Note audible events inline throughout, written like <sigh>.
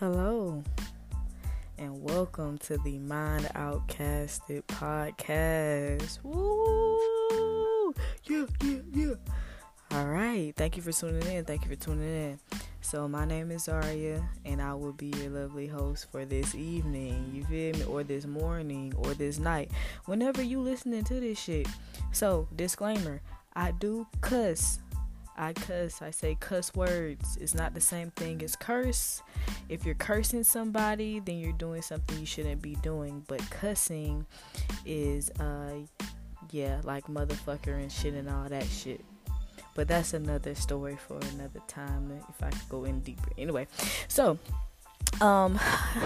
Hello, and welcome to the Mind Outcasted podcast. Woo! Yeah, yeah, yeah. All right, thank you for tuning in. Thank you for tuning in. So, my name is Zaria, and I will be your lovely host for this evening. You feel me? Or this morning, or this night, whenever you listening to this shit. So, disclaimer: I do cuss. I cuss. I say cuss words. It's not the same thing as curse. If you're cursing somebody, then you're doing something you shouldn't be doing. But cussing is, uh, yeah, like motherfucker and shit and all that shit. But that's another story for another time if I could go in deeper. Anyway, so um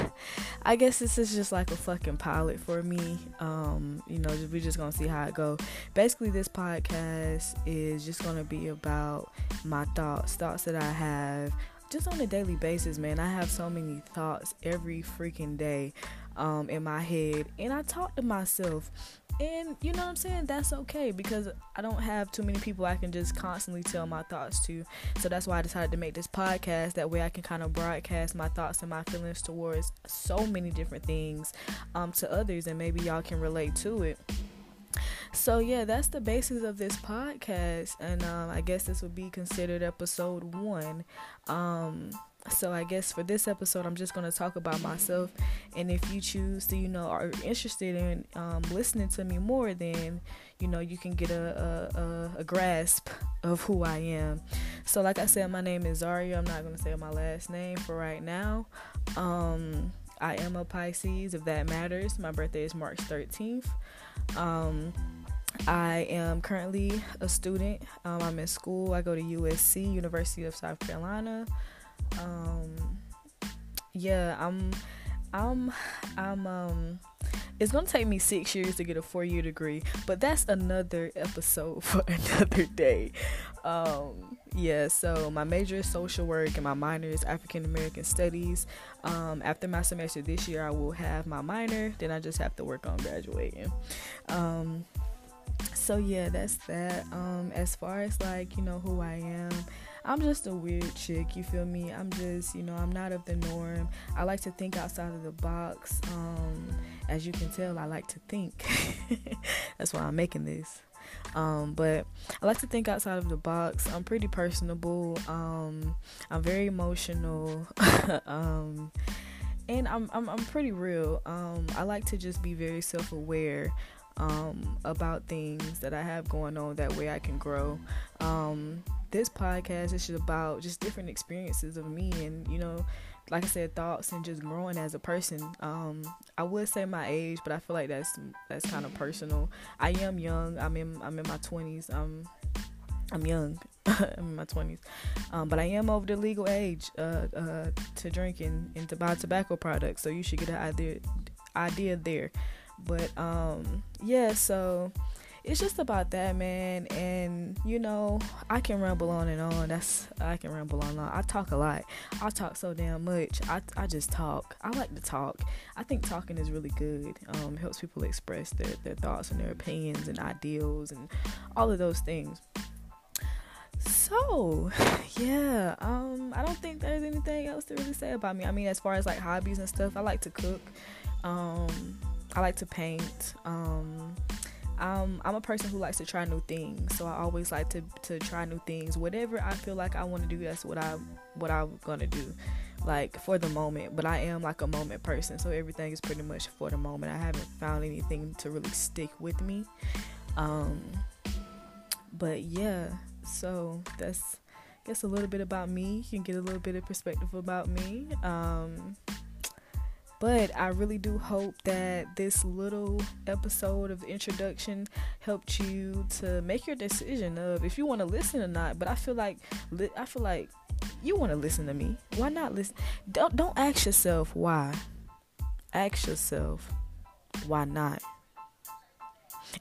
<sighs> i guess this is just like a fucking pilot for me um you know we're just gonna see how it go. Basically this podcast is just gonna be about my thoughts thoughts that i have just on a daily basis man. I have so many thoughts every freaking day um in my head and i talk to myself and you know what I'm saying? That's okay because I don't have too many people I can just constantly tell my thoughts to. So that's why I decided to make this podcast. That way I can kind of broadcast my thoughts and my feelings towards so many different things um, to others, and maybe y'all can relate to it. So yeah, that's the basis of this podcast, and um, I guess this would be considered episode one. Um, so I guess for this episode, I'm just gonna talk about myself, and if you choose to, you know, are interested in um, listening to me more, then you know you can get a, a, a grasp of who I am. So like I said, my name is Zaria. I'm not gonna say my last name for right now. Um, I am a Pisces, if that matters. My birthday is March 13th. Um, I am currently a student. Um, I'm in school. I go to USC, University of South Carolina um yeah i'm i'm i'm um it's gonna take me six years to get a four year degree but that's another episode <laughs> for another day. Um yeah so my major is social work and my minor is african american studies. Um after my semester this year i will have my minor then i just have to work on graduating. Um so yeah that's that. Um as far as like you know who i am I'm just a weird chick, you feel me? I'm just, you know, I'm not of the norm. I like to think outside of the box. Um, as you can tell, I like to think. <laughs> That's why I'm making this. Um, but I like to think outside of the box. I'm pretty personable. Um, I'm very emotional. <laughs> um, and I'm, I'm, I'm pretty real. Um, I like to just be very self aware um, about things that I have going on. That way I can grow. Um, this podcast is just about just different experiences of me and you know like i said thoughts and just growing as a person. Um i would say my age but i feel like that's that's kind of personal. I am young. I'm in i'm in my 20s um i'm young. <laughs> I'm in my 20s um but i am over the legal age uh uh to drink and, and to buy tobacco products so you should get an idea idea there. But um yeah so it's just about that, man. And you know, I can ramble on and on. That's I can ramble on and on. I talk a lot. I talk so damn much. I I just talk. I like to talk. I think talking is really good. Um, helps people express their their thoughts and their opinions and ideals and all of those things. So, <sighs> yeah, um, I don't think there's anything else to really say about me. I mean, as far as like hobbies and stuff, I like to cook. Um, I like to paint. Um, um, I'm a person who likes to try new things, so I always like to to try new things. Whatever I feel like I want to do, that's what I what I'm gonna do, like for the moment. But I am like a moment person, so everything is pretty much for the moment. I haven't found anything to really stick with me. Um, but yeah, so that's I guess a little bit about me. You can get a little bit of perspective about me. Um, but I really do hope that this little episode of introduction helped you to make your decision of if you want to listen or not. But I feel like I feel like you want to listen to me. Why not listen? Don't don't ask yourself why. Ask yourself why not.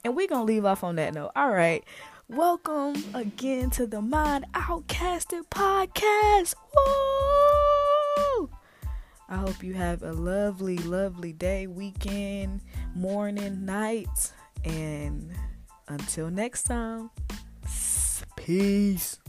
And we're gonna leave off on that note. All right. Welcome again to the Mind Outcasted podcast. Woo! I hope you have a lovely, lovely day, weekend, morning, night. And until next time, peace.